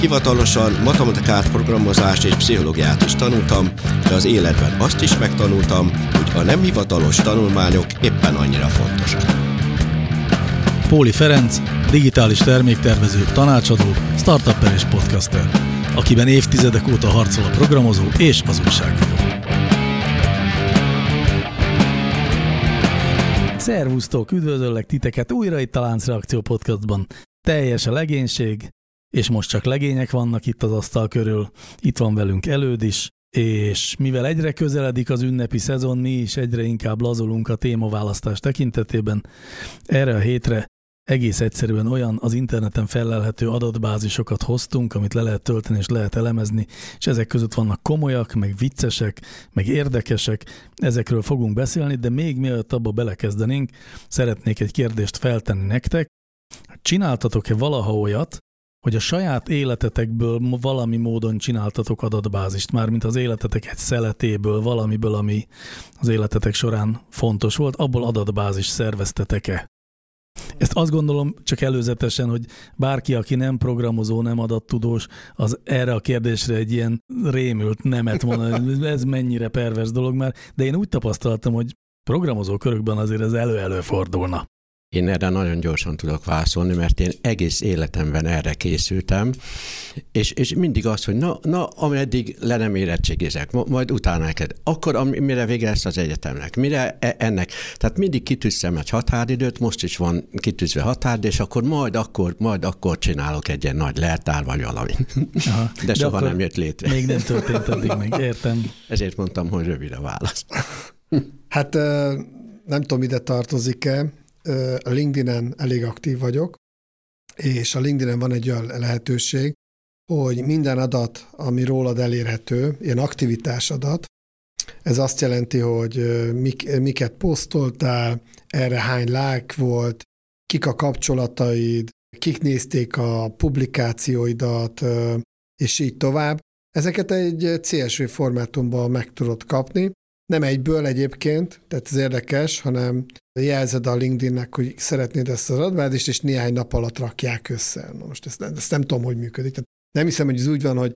hivatalosan matematikát, programozást és pszichológiát is tanultam, de az életben azt is megtanultam, hogy a nem hivatalos tanulmányok éppen annyira fontosak. Póli Ferenc, digitális terméktervező, tanácsadó, startupper és podcaster, akiben évtizedek óta harcol a programozó és az újságíró. Szervusztok, üdvözöllek titeket újra itt a Láncreakció podcastban. Teljes a legénység, és most csak legények vannak itt az asztal körül. Itt van velünk előd is, és mivel egyre közeledik az ünnepi szezon, mi is egyre inkább lazulunk a témaválasztás tekintetében. Erre a hétre egész egyszerűen olyan az interneten felelhető adatbázisokat hoztunk, amit le lehet tölteni és lehet elemezni, és ezek között vannak komolyak, meg viccesek, meg érdekesek, ezekről fogunk beszélni, de még mielőtt abba belekezdenénk, szeretnék egy kérdést feltenni nektek. Csináltatok-e valaha olyat, hogy a saját életetekből valami módon csináltatok adatbázist, mármint az életetek egy szeletéből, valamiből, ami az életetek során fontos volt, abból adatbázis szerveztetek-e? Ezt azt gondolom csak előzetesen, hogy bárki, aki nem programozó, nem adattudós, az erre a kérdésre egy ilyen rémült nemet mond, ez mennyire pervers dolog már, de én úgy tapasztaltam, hogy programozó körökben azért ez elő-elő fordulna. Én erre nagyon gyorsan tudok válaszolni, mert én egész életemben erre készültem, és, és mindig az, hogy na, na ameddig le nem érettségizek, majd utána neked, akkor mire vége lesz az egyetemnek, mire e, ennek. Tehát mindig kitűztem egy határidőt, most is van kitűzve határidő, és akkor majd akkor, majd akkor csinálok egy ilyen nagy leltár vagy valami. Aha, de, de soha nem jött létre. Még nem történt addig meg, értem. Ezért mondtam, hogy rövid a válasz. Hát nem tudom, ide tartozik-e, LinkedIn-en elég aktív vagyok, és a LinkedIn-en van egy olyan lehetőség, hogy minden adat, ami rólad elérhető, ilyen aktivitás adat, ez azt jelenti, hogy mik, miket posztoltál, erre hány like volt, kik a kapcsolataid, kik nézték a publikációidat, és így tovább. Ezeket egy CSV formátumban meg tudod kapni, nem egyből egyébként, tehát ez érdekes, hanem jelzed a LinkedInnek, hogy szeretnéd ezt az adatbázist, és néhány nap alatt rakják össze. Na most ezt, ezt nem tudom, hogy működik. Tehát nem hiszem, hogy ez úgy van, hogy,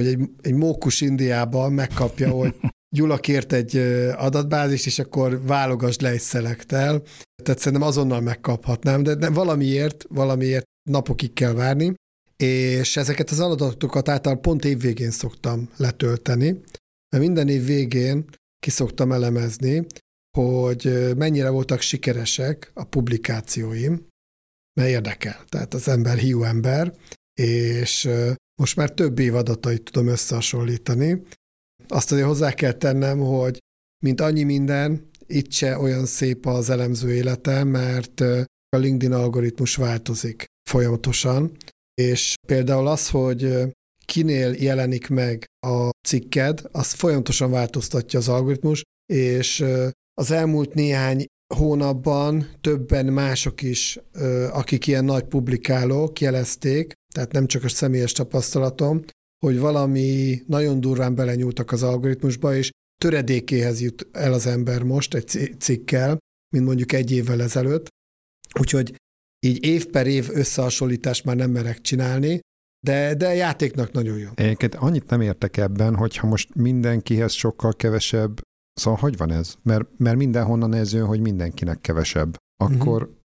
hogy egy, egy mókus Indiában megkapja, hogy Gyula kért egy adatbázist, és akkor válogass le egy szelektel. Tehát szerintem azonnal megkaphatnám, de valamiért, valamiért napokig kell várni, és ezeket az adatokat által pont évvégén szoktam letölteni, mert minden év végén kiszoktam elemezni, hogy mennyire voltak sikeresek a publikációim, mert érdekel. Tehát az ember hiú ember, és most már több év adatait tudom összehasonlítani. Azt azért hozzá kell tennem, hogy mint annyi minden, itt se olyan szép az elemző élete, mert a LinkedIn algoritmus változik folyamatosan, és például az, hogy kinél jelenik meg a cikked, az folyamatosan változtatja az algoritmus, és az elmúlt néhány hónapban többen mások is, akik ilyen nagy publikálók jelezték, tehát nem csak a személyes tapasztalatom, hogy valami nagyon durván belenyúltak az algoritmusba, és töredékéhez jut el az ember most egy cikkel, mint mondjuk egy évvel ezelőtt. Úgyhogy így év per év összehasonlítást már nem merek csinálni, de, de játéknak nagyon jó. Egyébként annyit nem értek ebben, hogyha most mindenkihez sokkal kevesebb, szóval hogy van ez? Mert, mert mindenhonnan ez jön, hogy mindenkinek kevesebb. Akkor uh-huh.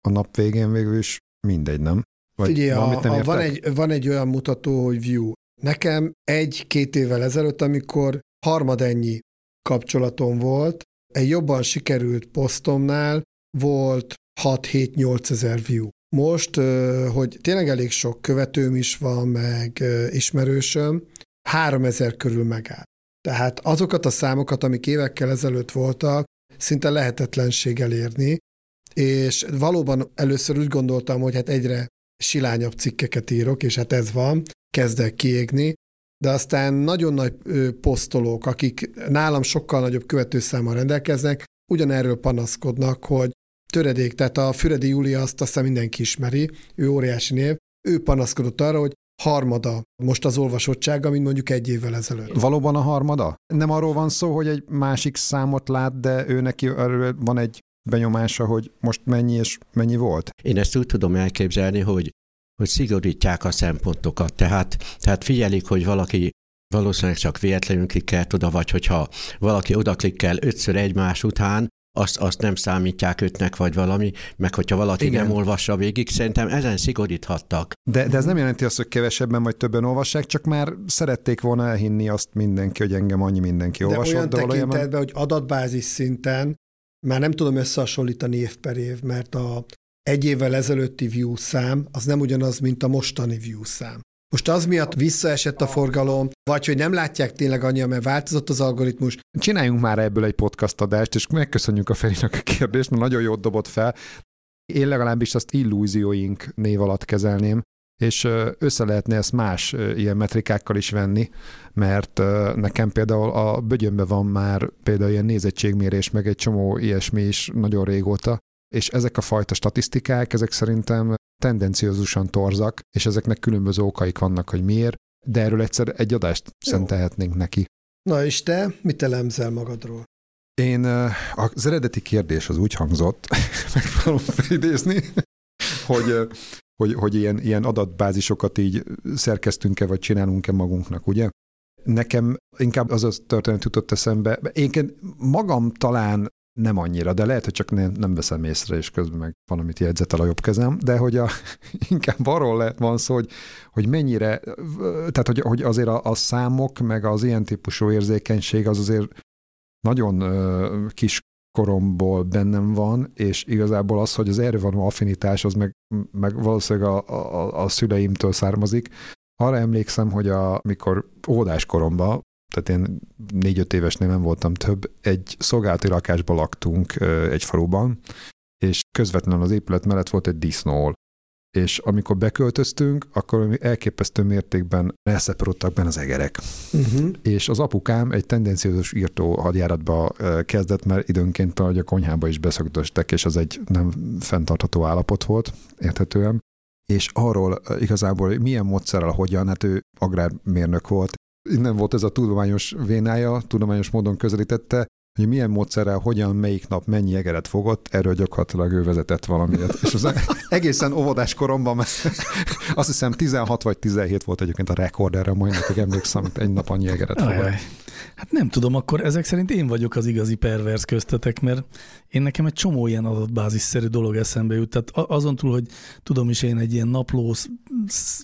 a nap végén végül is mindegy, nem? Vagy Figyelj, a, nem a, van, egy, van egy olyan mutató, hogy view. Nekem egy-két évvel ezelőtt, amikor harmad ennyi kapcsolatom volt, egy jobban sikerült posztomnál volt 6-7-8 ezer view. Most, hogy tényleg elég sok követőm is van, meg ismerősöm, 3000 körül megáll. Tehát azokat a számokat, amik évekkel ezelőtt voltak, szinte lehetetlenség elérni, és valóban először úgy gondoltam, hogy hát egyre silányabb cikkeket írok, és hát ez van, kezdek kiégni, de aztán nagyon nagy posztolók, akik nálam sokkal nagyobb követőszámmal rendelkeznek, ugyanerről panaszkodnak, hogy töredék, tehát a Füredi Júlia azt aztán mindenki ismeri, ő óriási név, ő panaszkodott arra, hogy harmada most az olvasottsága, mint mondjuk egy évvel ezelőtt. Valóban a harmada? Nem arról van szó, hogy egy másik számot lát, de ő neki van egy benyomása, hogy most mennyi és mennyi volt? Én ezt úgy tudom elképzelni, hogy, hogy szigorítják a szempontokat. Tehát, tehát figyelik, hogy valaki valószínűleg csak véletlenül klikkelt oda, vagy hogyha valaki oda klikkel ötször egymás után, azt, azt nem számítják ötnek, vagy valami, meg hogyha valaki Igen. nem olvassa végig, szerintem ezen szigoríthattak. De, de ez nem jelenti azt, hogy kevesebben vagy többen olvassák, csak már szerették volna elhinni azt mindenki, hogy engem annyi mindenki olvasott. De olyan de tekintetben, valójában... hogy adatbázis szinten már nem tudom összehasonlítani év per év, mert a egy évvel ezelőtti view szám az nem ugyanaz, mint a mostani view szám. Most az miatt visszaesett a forgalom, vagy hogy nem látják tényleg annyian, mert változott az algoritmus. Csináljunk már ebből egy podcast adást, és megköszönjük a Ferinak a kérdést, mert nagyon jót dobott fel. Én legalábbis azt illúzióink név alatt kezelném, és össze lehetne ezt más ilyen metrikákkal is venni, mert nekem például a bögyönbe van már például ilyen nézettségmérés, meg egy csomó ilyesmi is nagyon régóta, és ezek a fajta statisztikák, ezek szerintem tendenciózusan torzak, és ezeknek különböző okaik vannak, hogy miért, de erről egyszer egy adást Jó. szentelhetnénk neki. Na és te mit elemzel magadról? Én az eredeti kérdés az úgy hangzott, megpróbálom felidézni, hogy, hogy, hogy ilyen, ilyen adatbázisokat így szerkeztünk-e, vagy csinálunk-e magunknak, ugye? Nekem inkább az a történet jutott eszembe. Én magam talán nem annyira, de lehet, hogy csak nem, veszem észre, és közben meg valamit jegyzet el a jobb kezem, de hogy a, inkább arról lehet van szó, hogy, hogy mennyire, tehát hogy, hogy azért a, a számok, meg az ilyen típusú érzékenység az azért nagyon ö, kis koromból bennem van, és igazából az, hogy az erre van affinitás, az meg, meg valószínűleg a, a, a szüleimtől származik. Arra emlékszem, hogy a, mikor óvodás koromban tehát én négy-öt évesnél nem voltam több, egy szolgálati lakásban laktunk egy faluban, és közvetlenül az épület mellett volt egy disznó és amikor beköltöztünk, akkor elképesztő mértékben elszeporodtak benne az egerek. Uh-huh. És az apukám egy tendenciózus írtó hadjáratba kezdett, mert időnként a konyhába is beszögdöstek, és az egy nem fenntartható állapot volt, érthetően. És arról igazából milyen módszerrel, hogyan, hát ő agrármérnök volt, innen volt ez a tudományos vénája, tudományos módon közelítette, hogy milyen módszerrel, hogyan, melyik nap mennyi egeret fogott, erről gyakorlatilag ő vezetett valamiért. És az egészen óvodás koromban, mert azt hiszem 16 vagy 17 volt egyébként a rekord erre, majd napig emlékszem, hogy egy nap annyi egeret fogott. Ajaj. Hát nem tudom, akkor ezek szerint én vagyok az igazi pervers köztetek, mert én nekem egy csomó ilyen adatbázisszerű dolog eszembe jut. Tehát azon túl, hogy tudom is én egy ilyen napló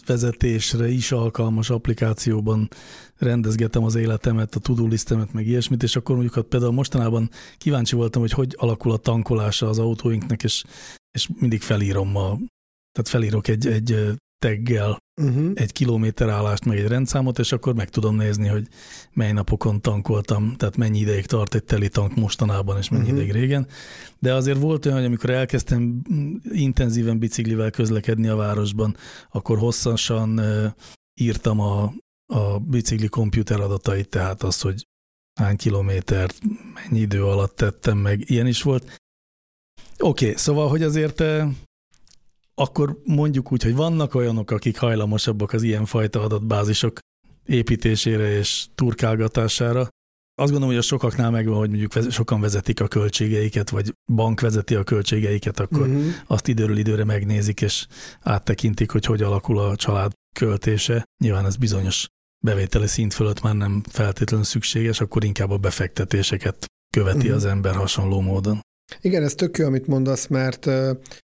vezetésre is alkalmas applikációban rendezgetem az életemet, a to lisztemet, meg ilyesmit, és akkor mondjuk hát például mostanában kíváncsi voltam, hogy hogy alakul a tankolása az autóinknek, és, és mindig felírom a, tehát felírok egy, egy teggel uh-huh. egy kilométer állást, meg egy rendszámot, és akkor meg tudom nézni, hogy mely napokon tankoltam, tehát mennyi ideig tart egy teli tank mostanában, és mennyi uh-huh. ideig régen. De azért volt olyan, hogy amikor elkezdtem intenzíven biciklivel közlekedni a városban, akkor hosszasan írtam a, a bicikli komputer adatait, tehát az, hogy hány kilométert, mennyi idő alatt tettem meg, ilyen is volt. Oké, okay, szóval, hogy azért akkor mondjuk úgy, hogy vannak olyanok, akik hajlamosabbak az ilyenfajta adatbázisok építésére és turkálgatására. Azt gondolom, hogy a sokaknál megvan, hogy mondjuk sokan vezetik a költségeiket, vagy bank vezeti a költségeiket, akkor uh-huh. azt időről időre megnézik, és áttekintik, hogy hogy alakul a család költése. Nyilván ez bizonyos bevételi szint fölött már nem feltétlenül szükséges, akkor inkább a befektetéseket követi uh-huh. az ember hasonló módon. Igen, ez tök jó, amit mondasz, mert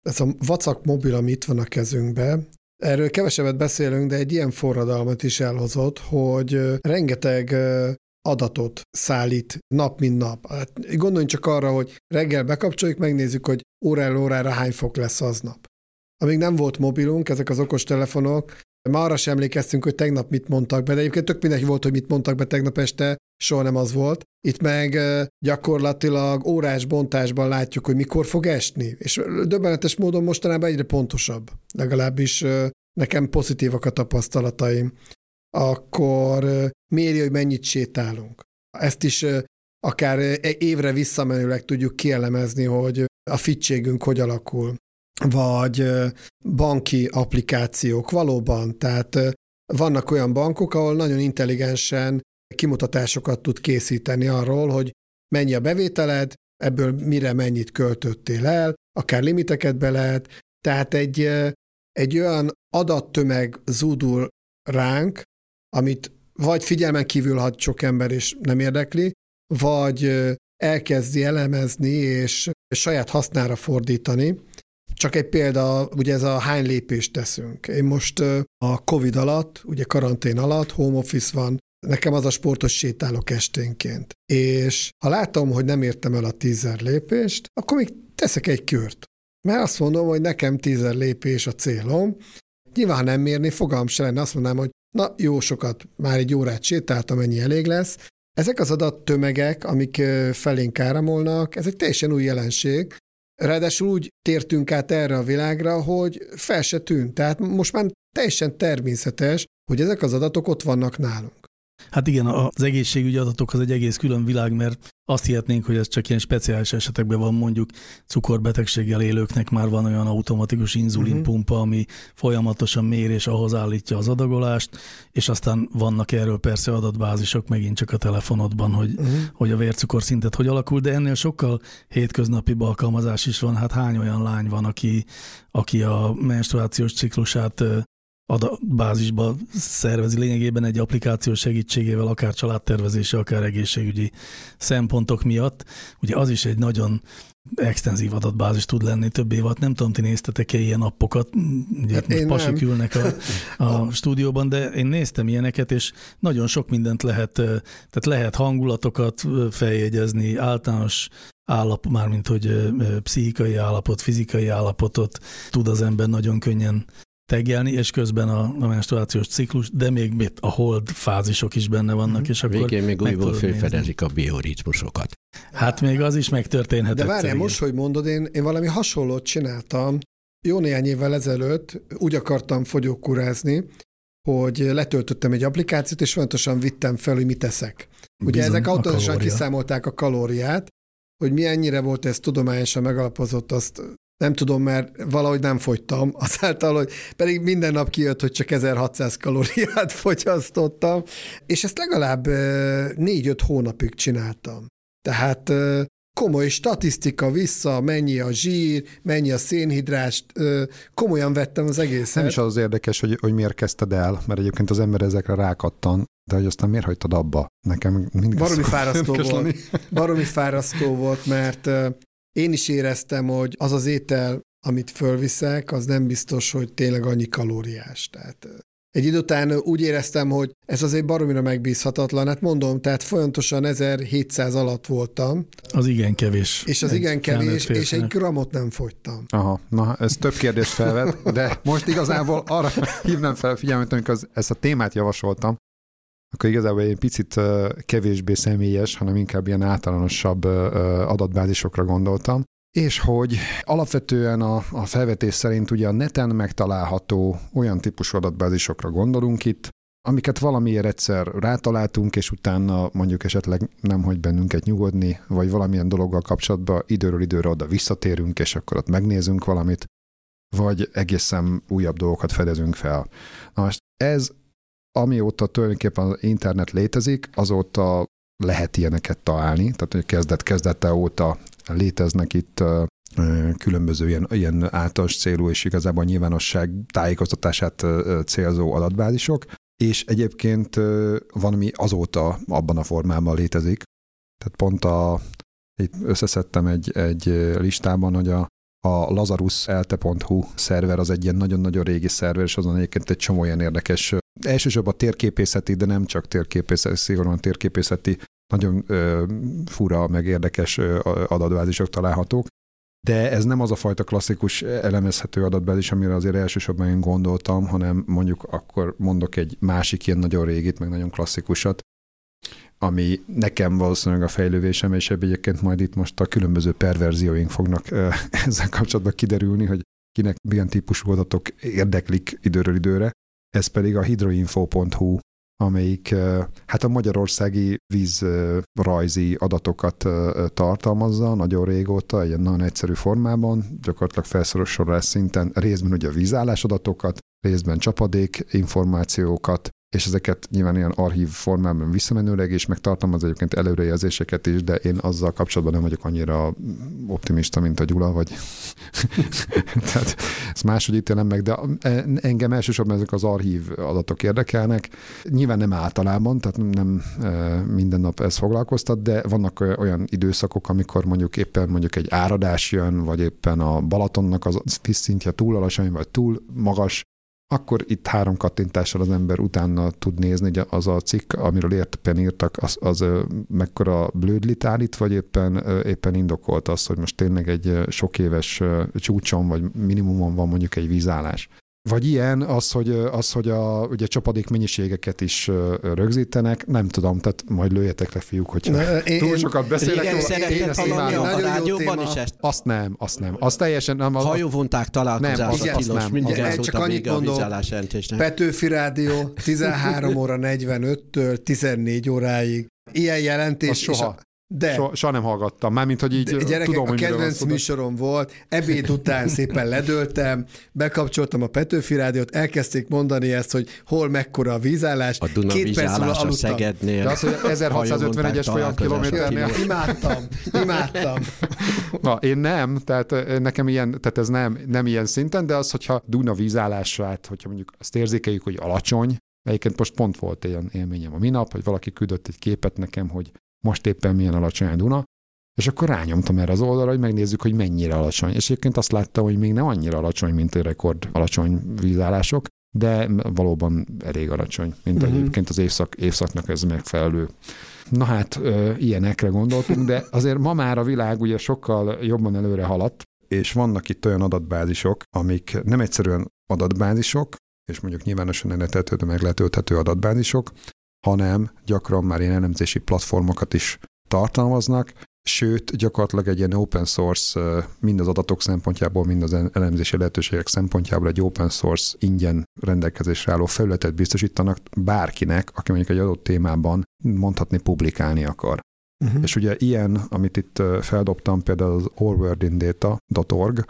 ez a vacak mobil, ami itt van a kezünkbe, erről kevesebbet beszélünk, de egy ilyen forradalmat is elhozott, hogy rengeteg adatot szállít nap, mint nap. Hát gondoljunk csak arra, hogy reggel bekapcsoljuk, megnézzük, hogy óráról órára hány fok lesz aznap. Amíg nem volt mobilunk, ezek az okos telefonok, már arra sem emlékeztünk, hogy tegnap mit mondtak be, de egyébként tök mindegy volt, hogy mit mondtak be tegnap este, soha nem az volt. Itt meg gyakorlatilag órás bontásban látjuk, hogy mikor fog esni, és döbbenetes módon mostanában egyre pontosabb. Legalábbis nekem pozitívak a tapasztalataim. Akkor méri, hogy mennyit sétálunk. Ezt is akár évre visszamenőleg tudjuk kielemezni, hogy a fittségünk hogy alakul, vagy banki applikációk valóban, tehát vannak olyan bankok, ahol nagyon intelligensen kimutatásokat tud készíteni arról, hogy mennyi a bevételed, ebből mire mennyit költöttél el, akár limiteket be lehet, tehát egy, egy olyan adattömeg zúdul ránk, amit vagy figyelmen kívül hagy sok ember és nem érdekli, vagy elkezdi elemezni és saját hasznára fordítani. Csak egy példa, ugye ez a hány lépést teszünk. Én most a Covid alatt, ugye karantén alatt, home office van, nekem az a sportos sétálok esténként. És ha látom, hogy nem értem el a tízer lépést, akkor még teszek egy kört. Mert azt mondom, hogy nekem tízer lépés a célom. Nyilván, nem mérni, fogalm se lenne, azt mondanám, hogy na, jó sokat, már egy órát sétáltam, ennyi elég lesz. Ezek az adattömegek, amik felénk áramolnak, ez egy teljesen új jelenség, Ráadásul úgy tértünk át erre a világra, hogy fel se tűnt. Tehát most már teljesen természetes, hogy ezek az adatok ott vannak nálunk. Hát igen, az egészségügyi adatok az egy egész külön világ, mert azt hihetnénk, hogy ez csak ilyen speciális esetekben van, mondjuk cukorbetegséggel élőknek már van olyan automatikus inzulinpumpa, uh-huh. ami folyamatosan mér és ahhoz állítja az adagolást, és aztán vannak erről persze adatbázisok megint csak a telefonodban, hogy, uh-huh. hogy a vércukorszintet hogy alakul, de ennél sokkal hétköznapi alkalmazás is van. Hát hány olyan lány van, aki, aki a menstruációs ciklusát adatbázisba szervezi lényegében egy applikáció segítségével, akár családtervezési, akár egészségügyi szempontok miatt. Ugye az is egy nagyon extenzív adatbázis tud lenni több évat. Nem tudom, ti néztetek-e ilyen appokat, ugye hát most pasik nem. ülnek a, a stúdióban, de én néztem ilyeneket, és nagyon sok mindent lehet, tehát lehet hangulatokat feljegyezni, általános állapot, mármint hogy pszichikai állapot, fizikai állapotot tud az ember nagyon könnyen tegelni, és közben a, a menstruációs ciklus, de még mit, a hold fázisok is benne vannak, mm. és akkor Végén még újból felfedezik a bioritmusokat. Hát még az is megtörténhet. De várjál, most, hogy mondod, én, én valami hasonlót csináltam. Jó néhány évvel ezelőtt úgy akartam fogyókúrázni, hogy letöltöttem egy applikációt, és fontosan vittem fel, hogy mit teszek. Ugye Bizony, ezek automatikusan kiszámolták a kalóriát, hogy mi ennyire volt ez tudományosan megalapozott, azt nem tudom, mert valahogy nem fogytam, azáltal, hogy pedig minden nap kijött, hogy csak 1600 kalóriát fogyasztottam, és ezt legalább 4-5 hónapig csináltam. Tehát komoly statisztika vissza, mennyi a zsír, mennyi a szénhidrát, komolyan vettem az egészet. Nem is az, az érdekes, hogy, hogy miért kezdted el, mert egyébként az ember ezekre rákattan, de hogy aztán miért hagytad abba? Nekem mindig Baromi fárasztó volt. Baromi fárasztó volt, mert én is éreztem, hogy az az étel, amit fölviszek, az nem biztos, hogy tényleg annyi kalóriás. Tehát egy idő után úgy éreztem, hogy ez azért baromira megbízhatatlan. Hát mondom, tehát folyamatosan 1700 alatt voltam. Az igen kevés. És az igen kevés, és egy gramot nem fogytam. Aha, na ez több kérdést felvet, de most igazából arra hívnám fel a figyelmet, amikor az, ezt a témát javasoltam, akkor igazából egy picit kevésbé személyes, hanem inkább ilyen általánosabb adatbázisokra gondoltam. És hogy alapvetően a, a felvetés szerint ugye a neten megtalálható olyan típusú adatbázisokra gondolunk itt, amiket valamiért egyszer rátaláltunk, és utána mondjuk esetleg nem hagy bennünket nyugodni, vagy valamilyen dologgal kapcsolatban időről időre oda visszatérünk, és akkor ott megnézünk valamit, vagy egészen újabb dolgokat fedezünk fel. Na most ez amióta tulajdonképpen az internet létezik, azóta lehet ilyeneket találni, tehát hogy kezdet-kezdete óta léteznek itt különböző ilyen, ilyen általános célú és igazából a nyilvánosság tájékoztatását célzó adatbázisok, és egyébként van, ami azóta abban a formában létezik. Tehát pont a, itt összeszedtem egy, egy listában, hogy a a lazaruselte.hu szerver az egy ilyen nagyon-nagyon régi szerver, és azon egyébként egy csomó ilyen érdekes, elsősorban térképészeti, de nem csak térképészeti, szigorúan térképészeti, nagyon ö, fura, meg érdekes ö, adatbázisok találhatók. De ez nem az a fajta klasszikus elemezhető adatbázis, amire azért elsősorban én gondoltam, hanem mondjuk akkor mondok egy másik ilyen nagyon régit, meg nagyon klasszikusat, ami nekem valószínűleg a fejlővésem, és egyébként majd itt most a különböző perverzióink fognak ezzel kapcsolatban kiderülni, hogy kinek milyen típusú adatok érdeklik időről időre. Ez pedig a hidroinfo.hu amelyik hát a magyarországi vízrajzi adatokat tartalmazza nagyon régóta, egy nagyon egyszerű formában, gyakorlatilag felszorosolás szinten részben ugye vízállás adatokat, részben csapadék információkat, és ezeket nyilván ilyen archív formában visszamenőleg, és meg tartalmaz egyébként előrejelzéseket is, de én azzal kapcsolatban nem vagyok annyira optimista, mint a Gyula, vagy tehát ezt máshogy ítélem meg, de engem elsősorban ezek az archív adatok érdekelnek. Nyilván nem általában, tehát nem e, minden nap ez foglalkoztat, de vannak olyan időszakok, amikor mondjuk éppen mondjuk egy áradás jön, vagy éppen a Balatonnak az vízszintje túl alacsony, vagy túl magas, akkor itt három kattintással az ember utána tud nézni, hogy az a cikk, amiről értepen írtak, az, az mekkora blödlit állít, vagy éppen, éppen indokolt az, hogy most tényleg egy sok éves csúcson, vagy minimumon van mondjuk egy vízállás. Vagy ilyen, az, hogy, az, hogy a ugye csapadék mennyiségeket is rögzítenek, nem tudom, tehát majd lőjetek le, fiúk, hogy én, túl sokat beszélek. Igen, szeretett hallani a rádióban is ezt. Azt nem, azt nem. Azt teljesen nem. Hajóvonták találkozás nem, a tilos, nem. mindig ez csak annyit mondom, Petőfi Rádió 13 óra 45-től 14 óráig. Ilyen jelentés. soha. De. So, soha nem hallgattam. Mármint, hogy így de, gyerekek, tudom, a hogy kedvenc műsorom volt, ebéd után szépen ledöltem, bekapcsoltam a Petőfi Rádiót, elkezdték mondani ezt, hogy hol mekkora a vízállás. A Duna Két vízállás a Szegednél. De az, hogy 1651-es folyam kilométernél. Imádtam, imádtam. Na, én nem, tehát nekem ilyen, tehát ez nem, nem ilyen szinten, de az, hogyha Duna vízállását, hogyha mondjuk azt érzékeljük, hogy alacsony, Egyébként most pont volt ilyen élményem a minap, hogy valaki küldött egy képet nekem, hogy most éppen milyen alacsony a Duna, és akkor rányomtam erre az oldalra, hogy megnézzük, hogy mennyire alacsony. És egyébként azt láttam, hogy még nem annyira alacsony, mint a rekord alacsony vízállások, de valóban elég alacsony, mint uh-huh. egyébként az évszak, évszaknak ez megfelelő. Na hát, ö, ilyenekre gondoltunk, de azért ma már a világ ugye sokkal jobban előre haladt, és vannak itt olyan adatbázisok, amik nem egyszerűen adatbázisok, és mondjuk nyilvánosan de meg letölthető adatbázisok, hanem gyakran már ilyen elemzési platformokat is tartalmaznak, sőt, gyakorlatilag egy ilyen open source, mind az adatok szempontjából, mind az elemzési lehetőségek szempontjából egy open source ingyen rendelkezésre álló felületet biztosítanak bárkinek, aki mondjuk egy adott témában mondhatni publikálni akar. Uh-huh. És ugye ilyen, amit itt feldobtam, például az allworldindata.org,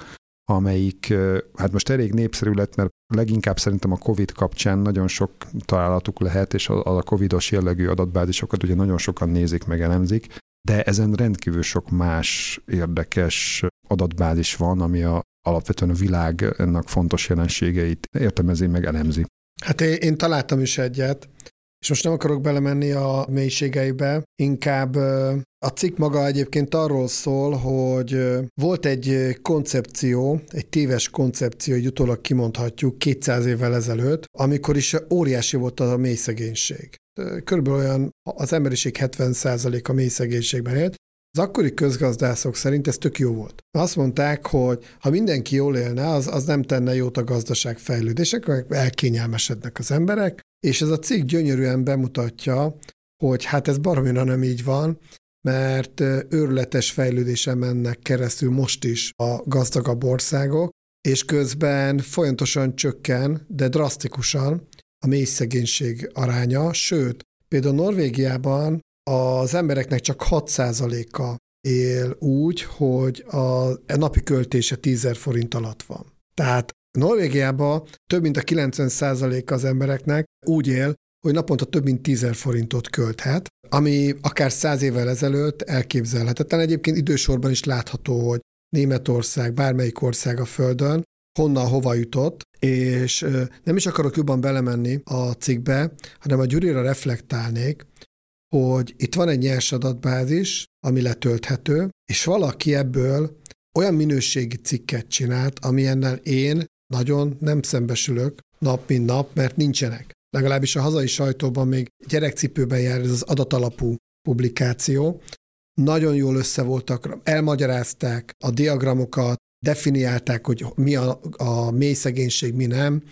amelyik hát most elég népszerű lett, mert leginkább szerintem a COVID kapcsán nagyon sok találatuk lehet, és a, a COVID-os jellegű adatbázisokat ugye nagyon sokan nézik, meg elemzik, de ezen rendkívül sok más érdekes adatbázis van, ami a, alapvetően a világnak fontos jelenségeit értelmezi, meg elemzi. Hát én, én találtam is egyet, és most nem akarok belemenni a mélységeibe, inkább a cikk maga egyébként arról szól, hogy volt egy koncepció, egy téves koncepció, hogy utólag kimondhatjuk 200 évvel ezelőtt, amikor is óriási volt a mély szegénység. Körülbelül olyan az emberiség 70%-a mély szegénységben élt, az akkori közgazdászok szerint ez tök jó volt. Azt mondták, hogy ha mindenki jól élne, az, az nem tenne jót a gazdaság fejlődések, meg elkényelmesednek az emberek, és ez a cikk gyönyörűen bemutatja, hogy hát ez baromira nem így van, mert őrületes fejlődésen mennek keresztül most is a gazdagabb országok, és közben folyamatosan csökken, de drasztikusan a mély szegénység aránya, sőt, például Norvégiában az embereknek csak 6%-a él úgy, hogy a napi költése 10 forint alatt van. Tehát Norvégiában több mint a 90% az embereknek úgy él, hogy naponta több mint 10 forintot költhet, ami akár száz évvel ezelőtt elképzelhetetlen. Egyébként idősorban is látható, hogy Németország, bármelyik ország a Földön, honnan hova jutott, és nem is akarok jobban belemenni a cikkbe, hanem a Gyurira reflektálnék, hogy itt van egy nyers adatbázis, ami letölthető, és valaki ebből olyan minőségi cikket csinált, ami ennel én nagyon nem szembesülök nap mint nap, mert nincsenek. Legalábbis a hazai sajtóban még gyerekcipőben jár ez az adatalapú publikáció. Nagyon jól össze voltak, elmagyarázták a diagramokat, definiálták, hogy mi a, a mély szegénység, mi nem,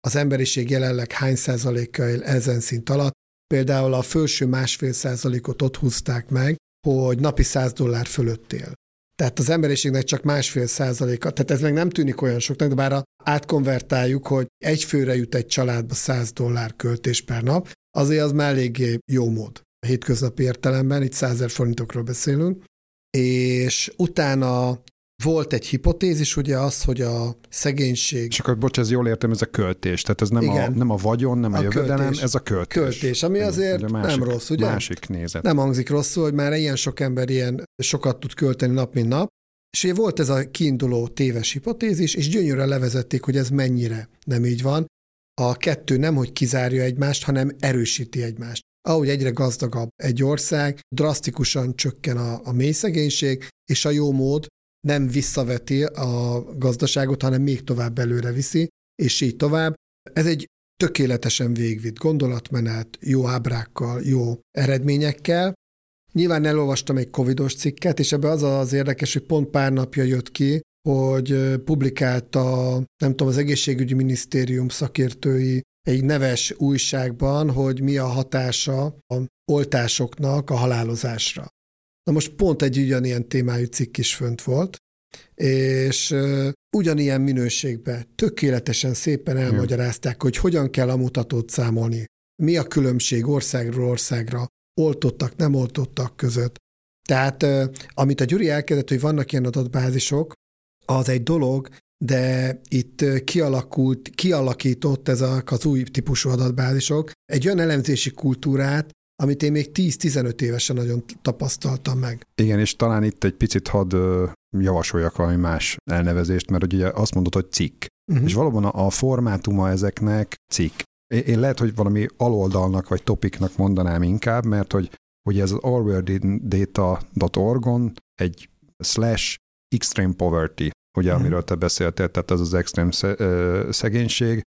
az emberiség jelenleg hány százaléka él ezen szint alatt. Például a felső másfél százalékot ott húzták meg, hogy napi 100 dollár fölött él. Tehát az emberiségnek csak másfél százaléka, tehát ez meg nem tűnik olyan soknak, de bár átkonvertáljuk, hogy egy főre jut egy családba 100 dollár költés per nap, azért az már eléggé jó mód. A hétköznapi értelemben, itt 100 forintokról beszélünk, és utána volt egy hipotézis, ugye az, hogy a szegénység... És akkor, bocs, ez jól értem, ez a költés. Tehát ez nem, a, nem a vagyon, nem a, a jövedelem, költés. ez a költés. Költés, ami azért ugye másik, nem rossz, ugye? Másik nézet. Nem hangzik rosszul, hogy már ilyen sok ember ilyen sokat tud költeni nap, mint nap. És ugye volt ez a kiinduló téves hipotézis, és gyönyörűen levezették, hogy ez mennyire nem így van. A kettő nem, hogy kizárja egymást, hanem erősíti egymást. Ahogy egyre gazdagabb egy ország, drasztikusan csökken a, a mély szegénység, és a jó mód nem visszaveti a gazdaságot, hanem még tovább előre viszi, és így tovább. Ez egy tökéletesen végvitt gondolatmenet, jó ábrákkal, jó eredményekkel. Nyilván elolvastam egy covidos cikket, és ebbe az az érdekes, hogy pont pár napja jött ki, hogy publikálta, nem tudom, az egészségügyi minisztérium szakértői egy neves újságban, hogy mi a hatása a oltásoknak a halálozásra. Na most pont egy ugyanilyen témájú cikk is fönt volt, és ugyanilyen minőségben tökéletesen szépen elmagyarázták, hogy hogyan kell a mutatót számolni, mi a különbség országról országra, oltottak, nem oltottak között. Tehát amit a Gyuri elkezdett, hogy vannak ilyen adatbázisok, az egy dolog, de itt kialakult, kialakított ezek az új típusú adatbázisok. Egy olyan elemzési kultúrát, amit én még 10-15 évesen nagyon tapasztaltam meg. Igen, és talán itt egy picit hadd javasoljak valami más elnevezést, mert ugye azt mondod, hogy cikk. Uh-huh. És valóban a, a formátuma ezeknek cikk. Én lehet, hogy valami aloldalnak vagy topiknak mondanám inkább, mert hogy ugye ez az allworlddata.org-on egy slash extreme poverty, ugye, uh-huh. amiről te beszéltél, tehát ez az extrém szegénység,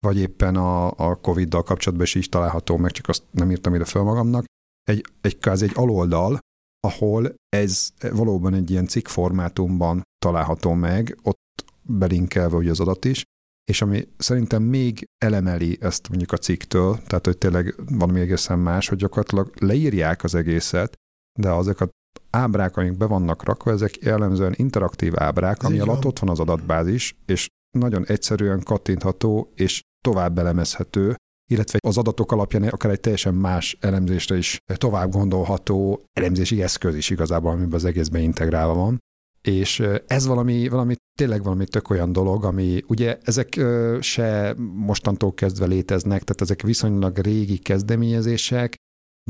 vagy éppen a, a Covid-dal kapcsolatban is így található, meg csak azt nem írtam ide fel magamnak, egy, egy, káz egy aloldal, ahol ez valóban egy ilyen cikk formátumban található meg, ott belinkelve ugye az adat is, és ami szerintem még elemeli ezt mondjuk a cikktől, tehát hogy tényleg valami egészen más, hogy gyakorlatilag leírják az egészet, de azok a ábrák, amik be vannak rakva, ezek jellemzően interaktív ábrák, ami alatt ott van az adatbázis, és nagyon egyszerűen kattintható, és tovább elemezhető, illetve az adatok alapján akár egy teljesen más elemzésre is tovább gondolható elemzési eszköz is igazából, amiben az egészben integrálva van. És ez valami, valami tényleg valami tök olyan dolog, ami ugye ezek se mostantól kezdve léteznek, tehát ezek viszonylag régi kezdeményezések,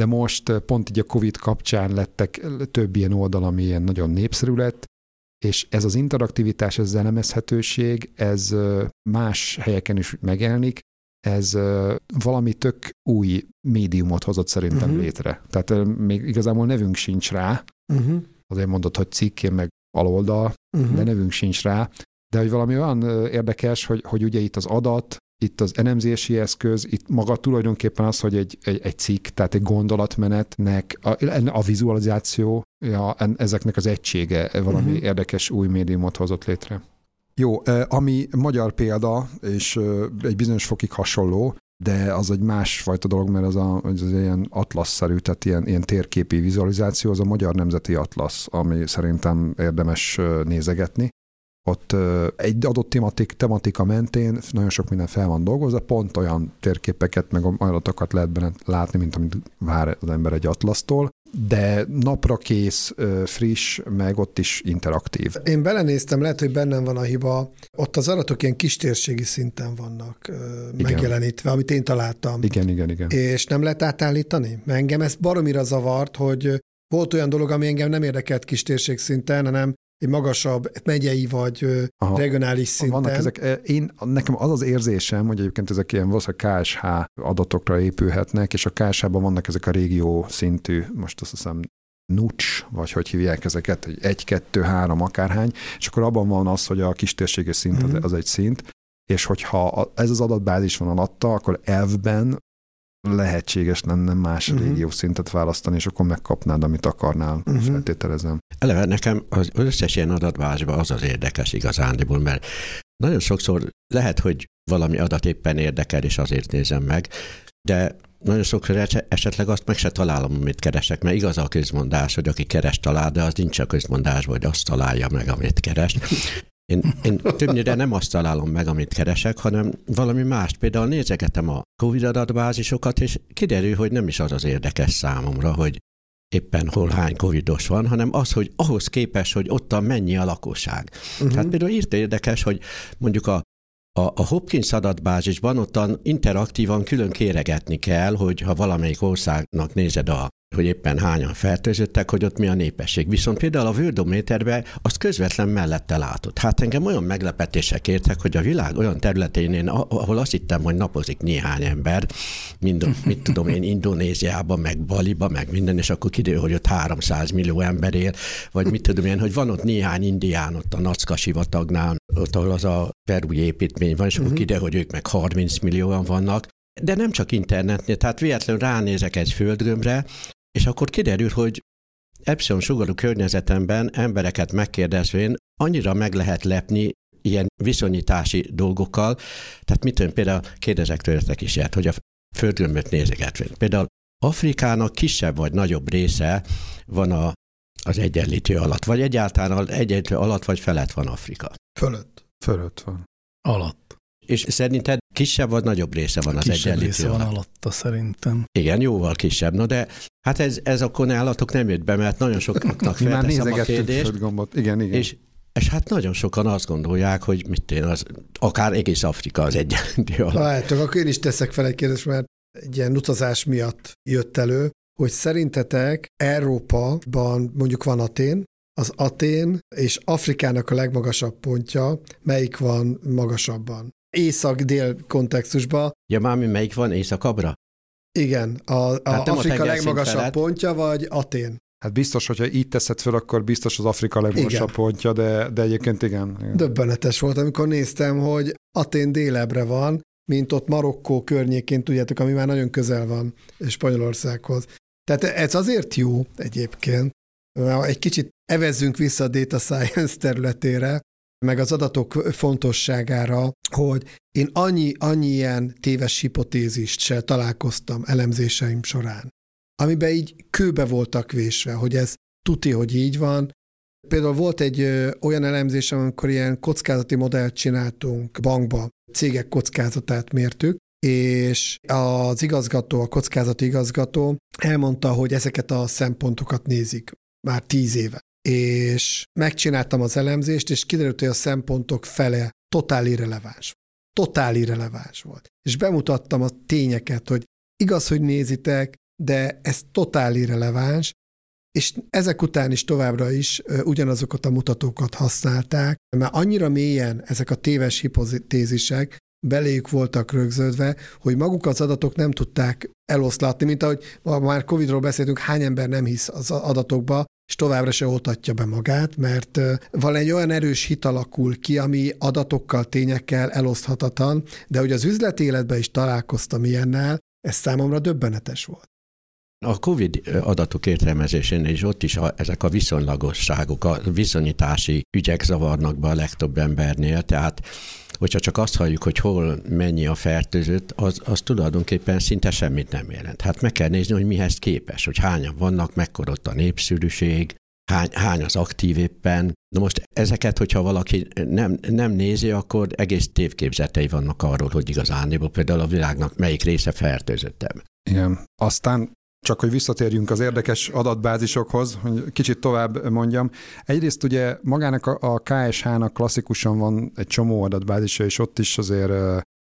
de most pont így a COVID kapcsán lettek több ilyen oldal, ami ilyen nagyon népszerű lett, és ez az interaktivitás, ez az elemezhetőség, ez más helyeken is megjelenik, ez valami tök új médiumot hozott szerintem uh-huh. létre. Tehát még igazából nevünk sincs rá, uh-huh. azért mondod, hogy cikk, meg aloldal, uh-huh. de nevünk sincs rá, de hogy valami olyan érdekes, hogy, hogy ugye itt az adat, itt az elemzési eszköz, itt maga tulajdonképpen az, hogy egy, egy, egy cikk, tehát egy gondolatmenetnek a, a vizualizáció, ja, ezeknek az egysége valami uh-huh. érdekes új médiumot hozott létre. Jó, ami magyar példa, és egy bizonyos fokig hasonló, de az egy másfajta dolog, mert az, a, az ilyen atlasz-szerű, tehát ilyen, ilyen térképi vizualizáció, az a Magyar Nemzeti Atlasz, ami szerintem érdemes nézegetni ott egy adott tematik, tematika mentén nagyon sok minden fel van dolgozva, pont olyan térképeket, meg adatokat lehet benne látni, mint amit vár az ember egy atlasztól, de napra kész, friss, meg ott is interaktív. Én belenéztem, lehet, hogy bennem van a hiba, ott az adatok ilyen kistérségi szinten vannak igen. megjelenítve, amit én találtam. Igen, igen, igen. És nem lehet átállítani? Mert engem ez baromira zavart, hogy volt olyan dolog, ami engem nem érdekelt kistérség szinten, hanem egy magasabb megyei vagy Aha. regionális szinten. Vannak ezek, én, nekem az az érzésem, hogy egyébként ezek ilyen valószínűleg KSH adatokra épülhetnek, és a KSH-ban vannak ezek a régió szintű, most azt hiszem NUCS, vagy hogy hívják ezeket, egy, egy, kettő, három, akárhány, és akkor abban van az, hogy a kistérséges szint mm-hmm. az, az egy szint, és hogyha ez az adatbázis van alatta, akkor elvben lehetséges lenne más uh-huh. régió szintet választani, és akkor megkapnád, amit akarnál, uh-huh. feltételezem. Eleve nekem az összes ilyen adatbázisban az az érdekes igazándiból, mert nagyon sokszor lehet, hogy valami adat éppen érdekel, és azért nézem meg, de nagyon sokszor esetleg azt meg se találom, amit keresek, mert igaz a közmondás, hogy aki keres talál, de az nincs a közmondás, hogy azt találja meg, amit keres. Én, én többnyire nem azt találom meg, amit keresek, hanem valami mást. Például nézegetem a Covid adatbázisokat, és kiderül, hogy nem is az az érdekes számomra, hogy éppen hol hány covidos van, hanem az, hogy ahhoz képes, hogy ottan mennyi a lakosság. Uh-huh. Tehát például írt érdekes, hogy mondjuk a a, a Hopkins adatbázisban ottan interaktívan külön kéregetni kell, hogy ha valamelyik országnak nézed a hogy éppen hányan fertőzöttek, hogy ott mi a népesség. Viszont például a Worldometerben azt közvetlen mellette látod. Hát engem olyan meglepetések értek, hogy a világ olyan területén, én, ahol azt hittem, hogy napozik néhány ember, mind, mit tudom én, Indonéziában, meg Baliba, meg minden, és akkor kiderül, hogy ott 300 millió ember él, vagy mit tudom én, hogy van ott néhány indián ott a Nacka sivatagnál, ott ahol az a perui építmény van, és akkor uh-huh. kiderül, hogy ők meg 30 millióan vannak, de nem csak internetnél, tehát véletlenül ránézek egy földgömbre, és akkor kiderül, hogy Epsilon sugarú környezetemben embereket megkérdezvén annyira meg lehet lepni ilyen viszonyítási dolgokkal, tehát mit például kérdezek tőletek is ilyet, hogy a földgömböt nézegetvén. Például Afrikának kisebb vagy nagyobb része van a, az egyenlítő alatt, vagy egyáltalán az egyenlítő alatt vagy felett van Afrika. Fölött. Fölött van. Alatt. És szerinted kisebb vagy nagyobb része van az kisebb egyenlítő része van alatta szerintem. Igen, jóval kisebb. No de hát ez, ez akkor nálatok nem jött be, mert nagyon sokaknak felteszem a kérdést. Gombot. Igen, igen. És, és hát nagyon sokan azt gondolják, hogy mit én, az, akár egész Afrika az egyenlítő alatt. Látok, akkor én is teszek fel egy kérdést, mert egy ilyen utazás miatt jött elő, hogy szerintetek Európában mondjuk van Atén, az Atén és Afrikának a legmagasabb pontja, melyik van magasabban? Észak-dél kontextusban. Ja, már mi melyik van északabbra? Igen, a, a Afrika a legmagasabb felett. pontja, vagy Atén? Hát biztos, hogyha így teszed fel, akkor biztos az Afrika legmagasabb igen. pontja, de, de egyébként igen, igen. Döbbenetes volt, amikor néztem, hogy Atén délebre van, mint ott Marokkó környékén, tudjátok, ami már nagyon közel van Spanyolországhoz. Tehát ez azért jó egyébként, egy kicsit evezzünk vissza a data science területére, meg az adatok fontosságára, hogy én annyi, annyi ilyen téves hipotézist se találkoztam elemzéseim során, amiben így kőbe voltak vésve, hogy ez tuti, hogy így van. Például volt egy ö, olyan elemzésem, amikor ilyen kockázati modellt csináltunk bankba, cégek kockázatát mértük, és az igazgató, a kockázati igazgató elmondta, hogy ezeket a szempontokat nézik már tíz éve. És megcsináltam az elemzést, és kiderült, hogy a szempontok fele totál irreleváns. Totál irreleváns volt. És bemutattam a tényeket, hogy igaz, hogy nézitek, de ez totál irreleváns, és ezek után is továbbra is ugyanazokat a mutatókat használták, mert annyira mélyen ezek a téves hipotézisek beléjük voltak rögződve, hogy maguk az adatok nem tudták eloszlatni, mint ahogy már Covid-ról beszéltünk, hány ember nem hisz az adatokba, és továbbra se oltatja be magát, mert van egy olyan erős hit alakul ki, ami adatokkal, tényekkel eloszthatatlan, de hogy az üzleti életben is találkoztam ilyennel, ez számomra döbbenetes volt. A COVID adatok értelmezésén is ott is a, ezek a viszonylagosságok, a viszonyítási ügyek zavarnak be a legtöbb embernél, tehát hogyha csak azt halljuk, hogy hol mennyi a fertőzött, az, az tulajdonképpen szinte semmit nem jelent. Hát meg kell nézni, hogy mihez képes, hogy hányan vannak, mekkora ott a népszerűség, hány, hány az aktív éppen. Na most ezeket, hogyha valaki nem, nem nézi, akkor egész tévképzetei vannak arról, hogy igazán például a világnak melyik része fertőzöttebb. Igen. Aztán csak hogy visszatérjünk az érdekes adatbázisokhoz, hogy kicsit tovább mondjam. Egyrészt ugye magának a, KSH-nak klasszikusan van egy csomó adatbázisa, és ott is azért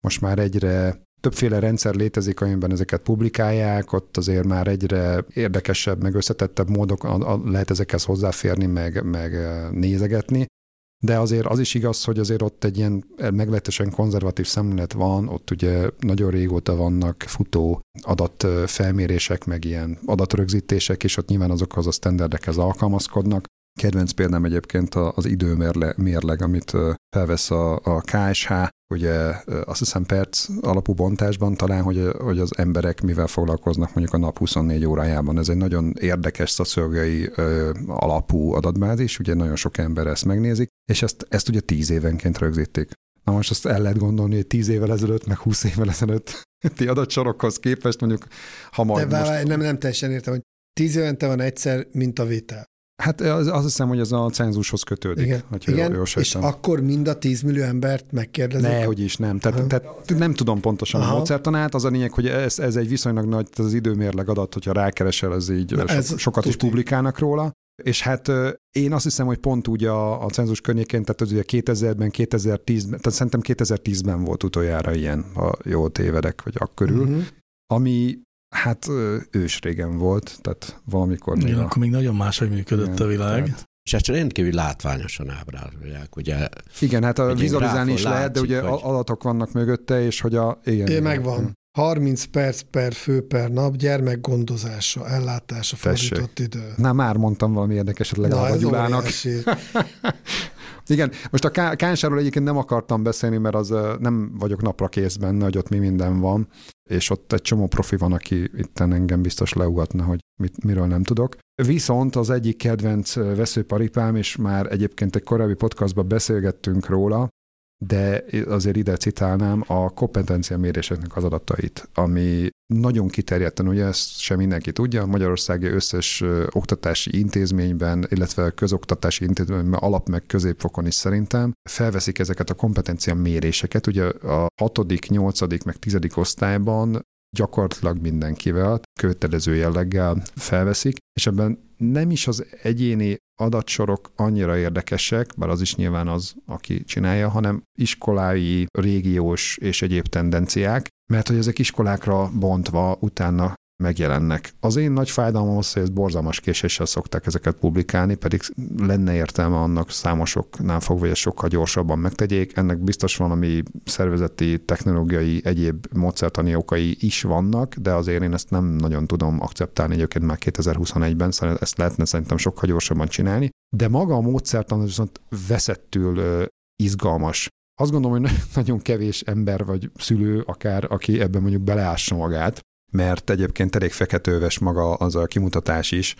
most már egyre többféle rendszer létezik, amiben ezeket publikálják, ott azért már egyre érdekesebb, meg összetettebb módok lehet ezekhez hozzáférni, meg, meg nézegetni. De azért az is igaz, hogy azért ott egy ilyen meglehetősen konzervatív szemlélet van, ott ugye nagyon régóta vannak futó adatfelmérések, meg ilyen adatrögzítések, és ott nyilván azokhoz a standardekhez alkalmazkodnak. Kedvenc példám egyébként az időmérleg, amit felvesz a, a KSH, ugye azt hiszem perc alapú bontásban talán, hogy, hogy az emberek mivel foglalkoznak mondjuk a nap 24 órájában. Ez egy nagyon érdekes szociológiai alapú adatbázis, ugye nagyon sok ember ezt megnézik, és ezt, ezt ugye 10 évenként rögzítik. Na most azt el lehet gondolni, hogy 10 évvel ezelőtt, meg 20 évvel ezelőtt ti adatsorokhoz képest mondjuk, ha majd De most... nem, nem teljesen értem, hogy tíz évente van egyszer, mint a vitel. Hát az, azt hiszem, hogy ez a cenzushoz kötődik. Igen, Igen jól, jól és akkor mind a 10 millió embert megkérdezik. Ne, hogy is nem. Tehát, Aha. tehát nem tudom pontosan Aha. a módszertanát. Az a lényeg, hogy ez, ez egy viszonylag nagy, az időmérleg adat, hogyha rákeresel, ez így Na, so, ez sokat is tuti. publikálnak róla. És hát én azt hiszem, hogy pont úgy a, a cenzus környékén, tehát az ugye 2000-ben, 2010-ben, tehát szerintem 2010-ben volt utoljára ilyen, ha jól tévedek, vagy akkörül, Mhm. uh-huh. ami hát ős régen volt, tehát valamikor még Igen, a- akkor még nagyon máshogy működött Igen, a világ. tehát- És ezt rendkívül látványosan ábrázolják, ugye Igen, hát a vizualizálni is lehet, de ugye hogy- adatok vannak mögötte, és hogy a... Igen, igen. megvan. 30 perc per fő per nap gyermek gondozása, ellátása, Tessék. fordított idő. Na, már mondtam valami érdekeset legalább a ez Gyulának. Igen, most a Ká- Kánsáról egyébként nem akartam beszélni, mert az nem vagyok napra kész benne, hogy ott mi minden van, és ott egy csomó profi van, aki itt engem biztos leugatna, hogy mit, miről nem tudok. Viszont az egyik kedvenc veszőparipám, és már egyébként egy korábbi podcastban beszélgettünk róla, de azért ide citálnám a kompetencia méréseknek az adatait, ami nagyon kiterjedten, ugye ezt sem mindenki tudja, Magyarországi összes oktatási intézményben, illetve közoktatási intézményben, alap meg középfokon is szerintem felveszik ezeket a kompetencia méréseket. Ugye a hatodik, nyolcadik, meg tizedik osztályban gyakorlatilag mindenkivel kötelező jelleggel felveszik, és ebben nem is az egyéni adatsorok annyira érdekesek, bár az is nyilván az, aki csinálja, hanem iskolái, régiós és egyéb tendenciák, mert hogy ezek iskolákra bontva utána megjelennek. Az én nagy fájdalmam az, hogy ezt borzalmas késéssel szokták ezeket publikálni, pedig lenne értelme annak számosoknál fogva, hogy ezt sokkal gyorsabban megtegyék. Ennek biztos valami szervezeti, technológiai, egyéb módszertani okai is vannak, de azért én ezt nem nagyon tudom akceptálni egyébként már 2021-ben, szóval ezt lehetne szerintem sokkal gyorsabban csinálni. De maga a módszertan viszont veszettül izgalmas. Azt gondolom, hogy nagyon kevés ember vagy szülő akár, aki ebben mondjuk beleássa magát, mert egyébként elég feketőves maga az a kimutatás is,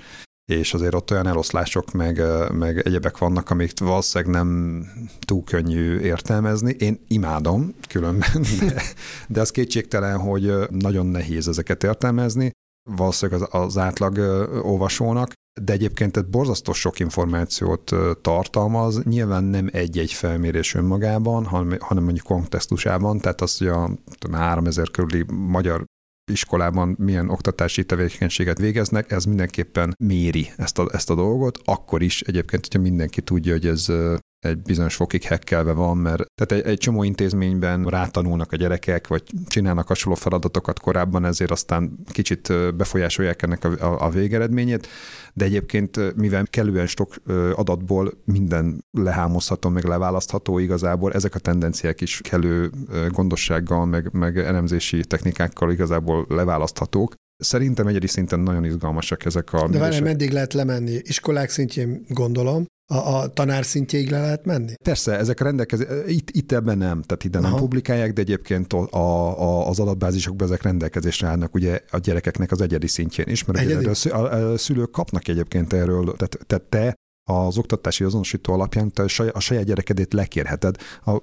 és azért ott olyan eloszlások meg, meg egyebek vannak, amik valószínűleg nem túl könnyű értelmezni. Én imádom különben, de, de az kétségtelen, hogy nagyon nehéz ezeket értelmezni, valószínűleg az, az átlag olvasónak, de egyébként egy borzasztó sok információt tartalmaz, nyilván nem egy-egy felmérés önmagában, hanem, hanem mondjuk kontextusában, tehát az, hogy a tudom, 3000 körüli magyar iskolában milyen oktatási tevékenységet végeznek, ez mindenképpen méri ezt a, ezt a dolgot, akkor is egyébként, hogyha mindenki tudja, hogy ez egy bizonyos fokig hekkelve van, mert tehát egy, egy csomó intézményben rátanulnak a gyerekek, vagy csinálnak hasonló feladatokat korábban, ezért aztán kicsit befolyásolják ennek a, a, a végeredményét, de egyébként mivel kellően sok adatból minden lehámozható, meg leválasztható igazából, ezek a tendenciák is kellő gondossággal, meg, meg elemzési technikákkal igazából leválaszthatók. Szerintem egyedi szinten nagyon izgalmasak ezek a De várj, meddig lehet lemenni? Iskolák szintjén gondolom, a, a tanár szintjéig le lehet menni? Persze, ezek a rendelkezés, itt, itt ebben nem, tehát ide nem Aha. publikálják, de egyébként a, a, az adatbázisokban ezek rendelkezésre állnak ugye a gyerekeknek az egyedi szintjén is, mert ugye Egyedi? erről a a, szülők kapnak egyébként erről, tehát, tehát te az oktatási azonosító alapján te a saját, gyerekedét lekérheted. A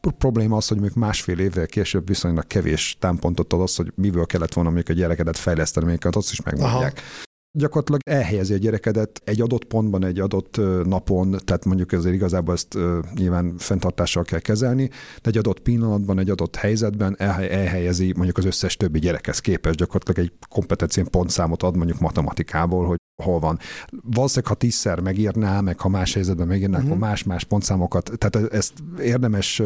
pr- probléma az, hogy még másfél évvel később viszonylag kevés támpontot ad az, hogy miből kellett volna még a gyerekedet fejleszteni, még azt is megmondják. Aha gyakorlatilag elhelyezi a gyerekedet egy adott pontban, egy adott napon, tehát mondjuk ezért igazából ezt nyilván fenntartással kell kezelni, de egy adott pillanatban, egy adott helyzetben elhely, elhelyezi mondjuk az összes többi gyerekhez képest gyakorlatilag egy kompetencián pontszámot ad mondjuk matematikából, hogy hol van. Valószínűleg, ha tízszer megírná, meg ha más helyzetben megírná, uh-huh. akkor más-más pontszámokat, tehát ezt érdemes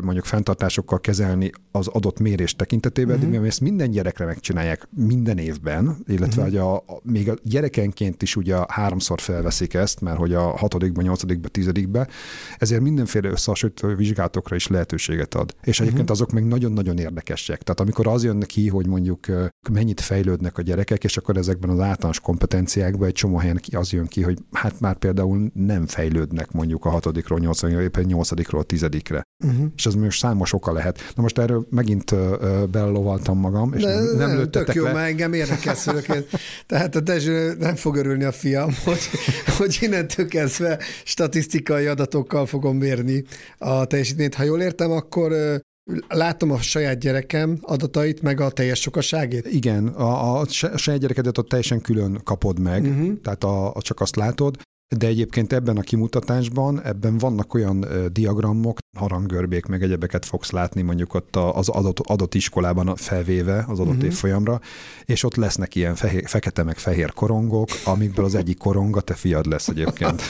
mondjuk fenntartásokkal kezelni az adott mérés tekintetében, uh-huh. de mivel ezt minden gyerekre megcsinálják minden évben, illetve uh-huh. hogy a, a, még a gyerekenként is ugye háromszor felveszik ezt, mert hogy a hatodikba, nyolcadikba, tizedikbe, ezért mindenféle összehasonlító vizsgálatokra is lehetőséget ad. És egyébként uh-huh. azok meg nagyon-nagyon érdekesek. Tehát amikor az jön ki, hogy mondjuk mennyit fejlődnek a gyerekek, és akkor ezekben az általános kompetenciákban egy csomó helyen az jön ki, hogy hát már például nem fejlődnek mondjuk a hatodikról, nyolcadikról, éppen nyolcadikról, tizedikre. Uh-huh. És ez most számos oka lehet. Na most erről megint bellovaltam magam, és De, nem, nem nem lőttetek tök jó, le. mert engem érdekel szülőként. Tehát a Dezső nem fog örülni a fiam, hogy, hogy innentől kezdve statisztikai adatokkal fogom mérni a teljesítményt. Ha jól értem, akkor látom a saját gyerekem adatait, meg a teljes sokaságét. Igen, a, a saját gyerekedet ott teljesen külön kapod meg, uh-huh. tehát a, a, csak azt látod, de egyébként ebben a kimutatásban, ebben vannak olyan diagramok, haranggörbék, meg egyebeket fogsz látni mondjuk ott az adott, adott iskolában felvéve az adott uh-huh. évfolyamra, és ott lesznek ilyen fehér, fekete meg fehér korongok, amikből az egyik korong a te fiad lesz egyébként.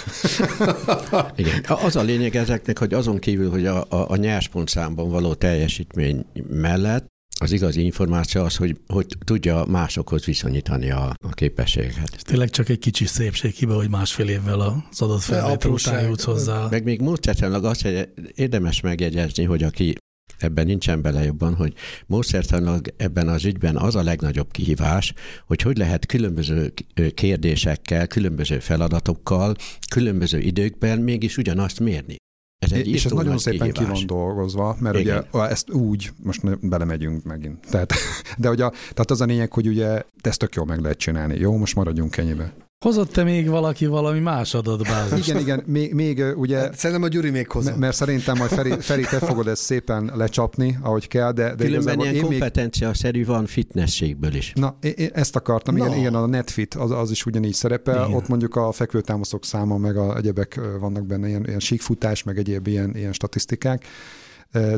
Igen. Az a lényeg ezeknek, hogy azon kívül, hogy a, a, a nyerspontszámban való teljesítmény mellett az igazi információ az, hogy, hogy tudja másokhoz viszonyítani a, a képességeket. Ez tényleg csak egy kicsi szépséghiba, hogy másfél évvel az adott felvétel után jutsz hozzá. Meg még módszertanilag azt, hogy érdemes megjegyezni, hogy aki ebben nincsen bele jobban, hogy módszertanilag ebben az ügyben az a legnagyobb kihívás, hogy hogy lehet különböző kérdésekkel, különböző feladatokkal, különböző időkben mégis ugyanazt mérni. Ez egy és ez nagyon szépen kihívás. ki van dolgozva, mert Igen. ugye ezt úgy, most belemegyünk megint. Tehát, de ugye, tehát az a lényeg, hogy ugye ezt tök jól meg lehet csinálni. Jó, most maradjunk ennyibe. Hozott-e még valaki valami más adatbázis? Igen, igen, még, még ugye... Hát, szerintem a Gyuri még hozott. Mert szerintem majd Feri, Feri, te fogod ezt szépen lecsapni, ahogy kell, de... de Különben ilyen kompetencia-szerű még... van fitnességből is. Na, én ezt akartam, no. igen, igen, a Netfit az, az is ugyanígy szerepel, igen. ott mondjuk a fekvőtámaszok száma, meg a egyebek vannak benne, ilyen, ilyen síkfutás, meg egyéb ilyen, ilyen statisztikák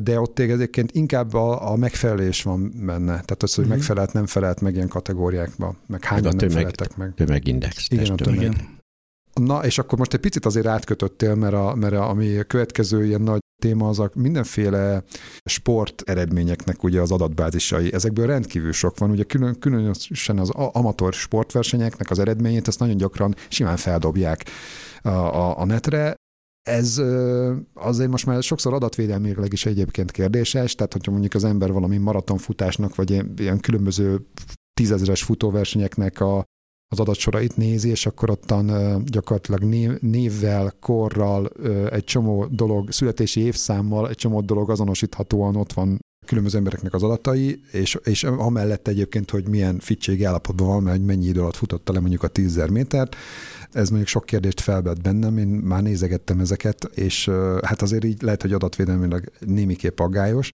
de ott egyébként inkább a, a megfelelés van benne. Tehát az, hogy uh-huh. megfelelt, nem felelt meg ilyen kategóriákba, meg hányan meg nem feleltek meg. Tömegindex. Igen, a tömeg. Igen. Na, és akkor most egy picit azért átkötöttél, mert, a, mert a, ami a következő ilyen nagy téma az a mindenféle sport eredményeknek ugye az adatbázisai. Ezekből rendkívül sok van. Ugye külön, különösen az amatőr sportversenyeknek az eredményét, ezt nagyon gyakran simán feldobják a, a, a netre, ez azért most már sokszor adatvédelmileg is egyébként kérdéses, tehát hogyha mondjuk az ember valami maratonfutásnak, vagy ilyen különböző tízezeres futóversenyeknek a, az adatsorait nézi, és akkor ottan gyakorlatilag név, névvel, korral, egy csomó dolog, születési évszámmal, egy csomó dolog azonosíthatóan ott van különböző embereknek az adatai, és, és amellett egyébként, hogy milyen fittségi állapotban van, mert mennyi idő alatt futotta le mondjuk a 10 métert, ez mondjuk sok kérdést felvett bennem, én már nézegettem ezeket, és hát azért így lehet, hogy adatvédelmileg némiképp aggályos.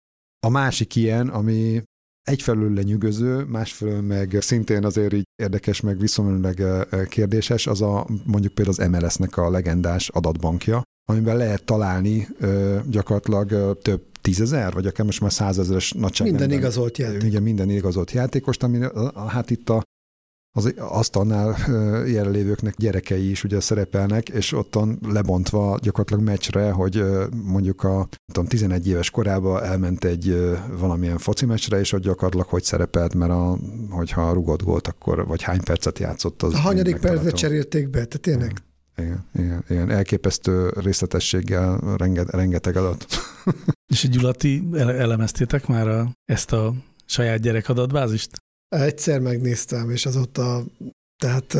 A másik ilyen, ami egyfelől lenyűgöző, másfelől meg szintén azért így érdekes, meg viszonylag kérdéses, az a mondjuk például az MLS-nek a legendás adatbankja, amiben lehet találni gyakorlatilag több tízezer, vagy akár most már százezeres nagyságrendben. Minden igazolt játék. Igen, minden igazolt játékost, ami hát itt a az asztalnál jelenlévőknek gyerekei is ugye szerepelnek, és ottan lebontva gyakorlatilag meccsre, hogy mondjuk a tudom, 11 éves korában elment egy valamilyen foci meccsre, és ott gyakorlatilag hogy szerepelt, mert a, hogyha rugott volt, akkor vagy hány percet játszott. Az a hanyadik percet cserélték be, tehát tényleg igen, igen, igen, elképesztő részletességgel renget, rengeteg adat. És egy Gyulati, elemeztétek már a, ezt a saját gyerek adatbázist? Egyszer megnéztem, és azóta, tehát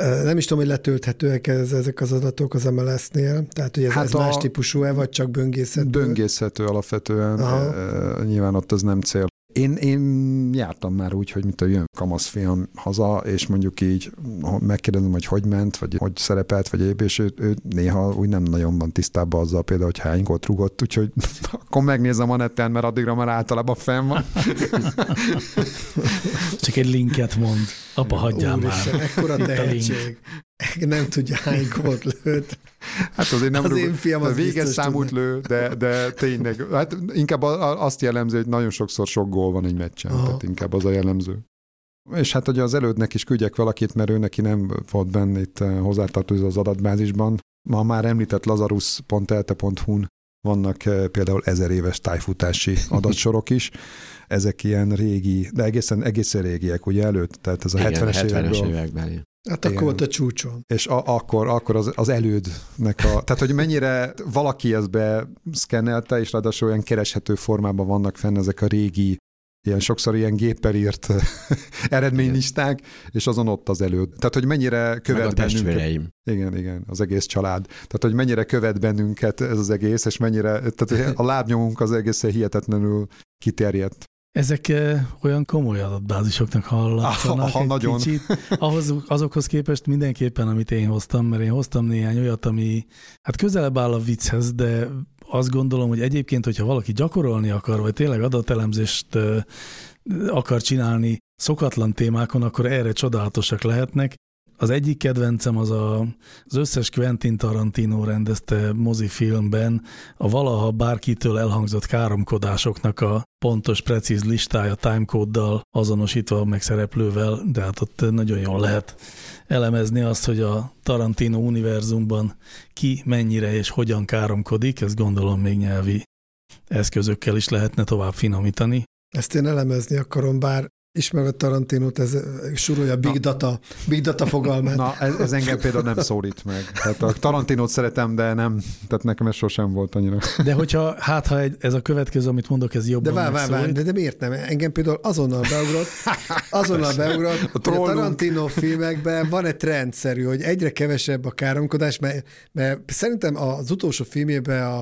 nem is tudom, hogy letölthetőek ez, ezek az adatok az MLS-nél, tehát hogy ez, hát ez más típusú-e, vagy csak böngészhető? Böngészhető alapvetően, Aha. nyilván ott ez nem cél. Én, én jártam már úgy, hogy mit a jön kamaszfiam haza, és mondjuk így megkérdezem, hogy hogy ment, vagy hogy szerepelt, vagy épp, és ő, ő néha úgy nem nagyon van tisztában azzal például, hogy hány gólt rugott, úgyhogy akkor megnézem a neten, mert addigra már általában fenn van. Csak egy linket mond. Apa, hagyjál Úristen, már. ekkora tehetség. Nem tudja, hány gólt lőtt. Hát azért nem az rúg, én fiam az véges számút lő, de, de tényleg, hát inkább azt jellemző, hogy nagyon sokszor sok gól van egy meccsen, Aha. tehát inkább az a jellemző. És hát ugye az elődnek is küldjek valakit, mert ő neki nem volt benne itt eh, hozzátartozó az adatbázisban. Ma már említett lazarus.elte.hu-n vannak eh, például ezer éves tájfutási adatsorok is. Ezek ilyen régi, de egészen, egészen régiek, ugye előtt, tehát ez a Igen, 70-es, 70-es években. Hát akkor volt a csúcson. És a, akkor, akkor az, az elődnek a... Tehát, hogy mennyire valaki ezt beszkennelte, és ráadásul olyan kereshető formában vannak fenn ezek a régi ilyen sokszor ilyen géppel írt eredménylisták, és azon ott az előd. Tehát, hogy mennyire követ bennünket. Igen, igen, az egész család. Tehát, hogy mennyire követ bennünket ez az egész, és mennyire, tehát a lábnyomunk az egészen hihetetlenül kiterjedt. Ezek olyan komoly adatbázisoknak hallatszanak ha, nagyon. kicsit. Ahhoz, azokhoz képest mindenképpen, amit én hoztam, mert én hoztam néhány olyat, ami hát közelebb áll a vicchez, de azt gondolom, hogy egyébként, hogyha valaki gyakorolni akar, vagy tényleg adatelemzést akar csinálni szokatlan témákon, akkor erre csodálatosak lehetnek. Az egyik kedvencem az a, az összes Quentin Tarantino rendezte mozifilmben a valaha bárkitől elhangzott káromkodásoknak a pontos, precíz listája timecode-dal azonosítva meg szereplővel, de hát ott nagyon jól lehet elemezni azt, hogy a Tarantino univerzumban ki mennyire és hogyan káromkodik, ezt gondolom még nyelvi eszközökkel is lehetne tovább finomítani. Ezt én elemezni akarom, bár ismerve Tarantinót, ez surolja Big Data, Big Data fogalmát. Na, ez, ez engem például nem szólít meg. Tehát a Tarantinót szeretem, de nem, tehát nekem ez sosem volt annyira. De hogyha, hát ha ez a következő, amit mondok, ez jobban De vár, vár, vár, de, de miért nem? Engem például azonnal beugrott, azonnal beugrott, a, hogy a Tarantino filmekben van egy trendszerű, hogy egyre kevesebb a káromkodás, mert, mert szerintem az utolsó filmjében a,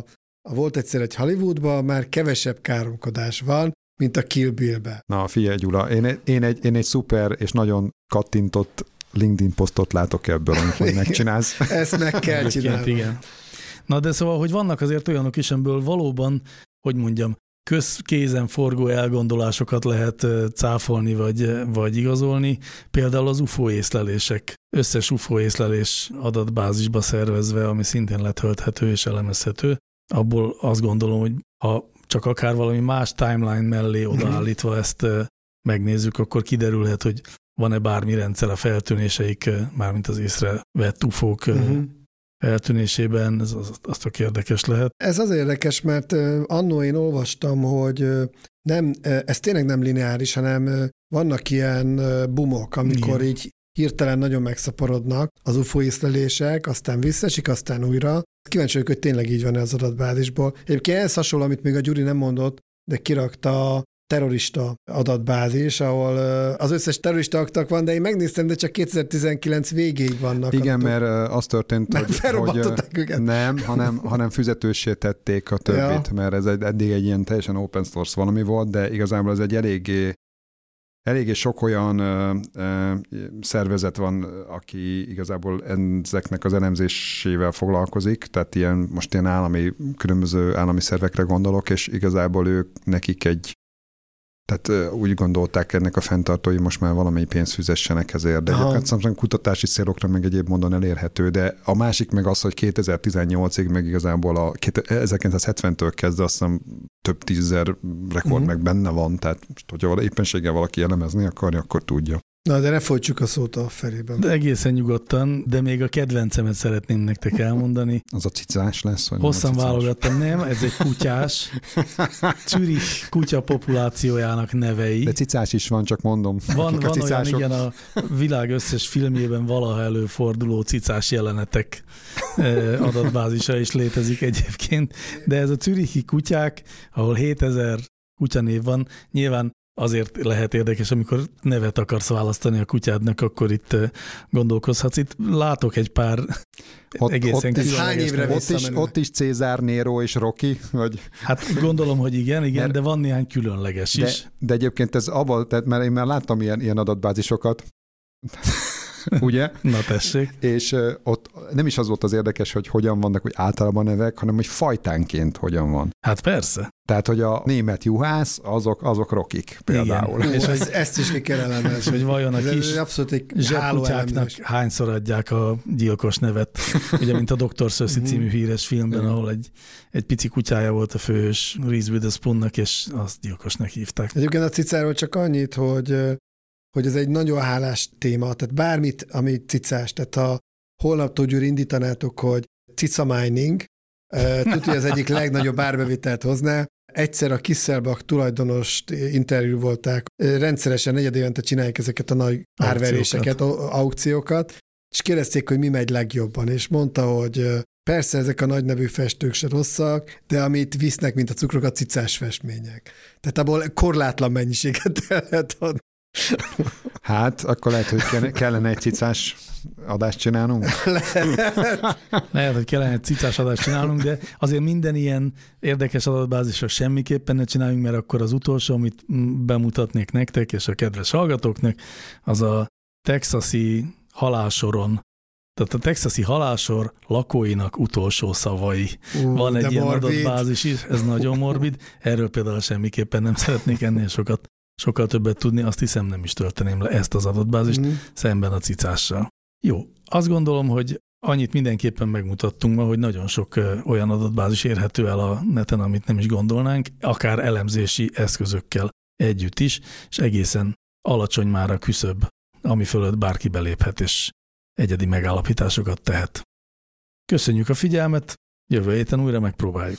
a volt egyszer egy Hollywoodban, már kevesebb káromkodás van, mint a Kill Bill-be. Na, figyelj Gyula, én, én, egy, én egy szuper és nagyon kattintott LinkedIn posztot látok ebből, amit megcsinálsz. Ezt meg kell csinálni. Igen. Na de szóval, hogy vannak azért olyanok is, amiből valóban, hogy mondjam, közkézen forgó elgondolásokat lehet cáfolni vagy, vagy igazolni, például az UFO észlelések, összes UFO észlelés adatbázisba szervezve, ami szintén letölthető és elemezhető. Abból azt gondolom, hogy ha csak akár valami más timeline mellé mhm. odaállítva ezt megnézzük, akkor kiderülhet, hogy van-e bármi rendszer a feltűnéseik, mármint az észrevett ufók uh-huh. eltűnésében, ez az, az tök érdekes lehet. Ez az érdekes, mert annó én olvastam, hogy nem, ez tényleg nem lineáris, hanem vannak ilyen bumok, amikor Igen. így hirtelen nagyon megszaporodnak az UFO észlelések, aztán visszaesik, aztán újra. Kíváncsi vagyok, hogy tényleg így van az adatbázisból. Egyébként ez hasonló, amit még a Gyuri nem mondott, de kirakta a terrorista adatbázis, ahol az összes terrorista aktak van, de én megnéztem, de csak 2019 végéig vannak. Igen, adatok. mert az történt, mert hogy, hogy őket. nem, hanem, hanem füzetőssé tették a többit, ja. mert ez egy, eddig egy ilyen teljesen open source valami volt, de igazából ez egy eléggé Eléggé sok olyan ö, ö, szervezet van, aki igazából ezeknek az elemzésével foglalkozik, tehát ilyen, most ilyen állami, különböző állami szervekre gondolok, és igazából ők nekik egy tehát úgy gondolták ennek a fenntartói, most már valami pénzt fizessenek ezért, de egyébként szerintem kutatási célokra meg egyéb módon elérhető, de a másik meg az, hogy 2018-ig meg igazából a 1970-től kezdve azt hiszem több tízezer rekord uh-huh. meg benne van, tehát most, hogyha éppenséggel valaki elemezni akarja, akkor tudja. Na, de ne folytsuk a szót a felében. De egészen nyugodtan, de még a kedvencemet szeretném nektek elmondani. Az a cicás lesz? Vagy Hosszan nem válogattam, nem, ez egy kutyás. Zürich kutya populációjának nevei. De cicás is van, csak mondom. Van, van olyan, igen, a világ összes filmjében valaha előforduló cicás jelenetek eh, adatbázisa is létezik egyébként, de ez a Zürichi kutyák, ahol 7000 kutyanév van, nyilván azért lehet érdekes, amikor nevet akarsz választani a kutyádnak, akkor itt gondolkozhatsz. Itt látok egy pár ott, egészen ott, hány évre ott is, ott is Cézár, Nero és Rocky? Vagy? Hát gondolom, hogy igen, igen, mert, de van néhány különleges de, is. De egyébként ez abban, tehát mert én már láttam ilyen, ilyen adatbázisokat, ugye? Na tessék. És ott nem is az volt az érdekes, hogy hogyan vannak, hogy általában nevek, hanem hogy fajtánként hogyan van. Hát persze. Tehát, hogy a német juhász, azok, azok rokik például. Igen. És ezt, ezt is ki kell elemezni. hogy vajon a kis abszolút egy zsebkutyáknak hányszor adják a gyilkos nevet. Ugye, mint a Dr. Szöszi mhm. című híres filmben, ahol egy, egy pici kutyája volt a fős Reese Witherspoonnak, és azt gyilkosnak hívták. Egyébként a cicáról csak annyit, hogy hogy ez egy nagyon hálás téma, tehát bármit, ami cicás, tehát ha holnaptól Gyuri indítanátok, hogy cica mining, tudja, hogy az egyik legnagyobb árbevételt hozná, egyszer a Kisselbach tulajdonos interjú volták, rendszeresen negyed évente csinálják ezeket a nagy árveréseket, aukciókat, és kérdezték, hogy mi megy legjobban, és mondta, hogy persze ezek a nagy nevű festők se rosszak, de amit visznek, mint a cukrok, a cicás festmények. Tehát abból korlátlan mennyiséget el lehet adni. Hát, akkor lehet, hogy kellene egy cicás adást csinálnunk? Lehet. lehet, hogy kellene egy cicás adást csinálnunk, de azért minden ilyen érdekes adatbázisra semmiképpen ne csináljunk, mert akkor az utolsó, amit bemutatnék nektek és a kedves hallgatóknak, az a texasi halálsoron Tehát a texasi halásor lakóinak utolsó szavai. Ú, Van egy ilyen morbid. adatbázis is, ez nagyon morbid. Erről például semmiképpen nem szeretnék ennél sokat, sokkal többet tudni, azt hiszem nem is tölteném le ezt az adatbázist Mhm. szemben a cicással. Jó, azt gondolom, hogy annyit mindenképpen megmutattunk ma, hogy nagyon sok olyan adatbázis érhető el a neten, amit nem is gondolnánk, akár elemzési eszközökkel együtt is, és egészen alacsony már a küszöb, ami fölött bárki beléphet, és egyedi megállapításokat tehet. Köszönjük a figyelmet, jövő héten újra megpróbáljuk.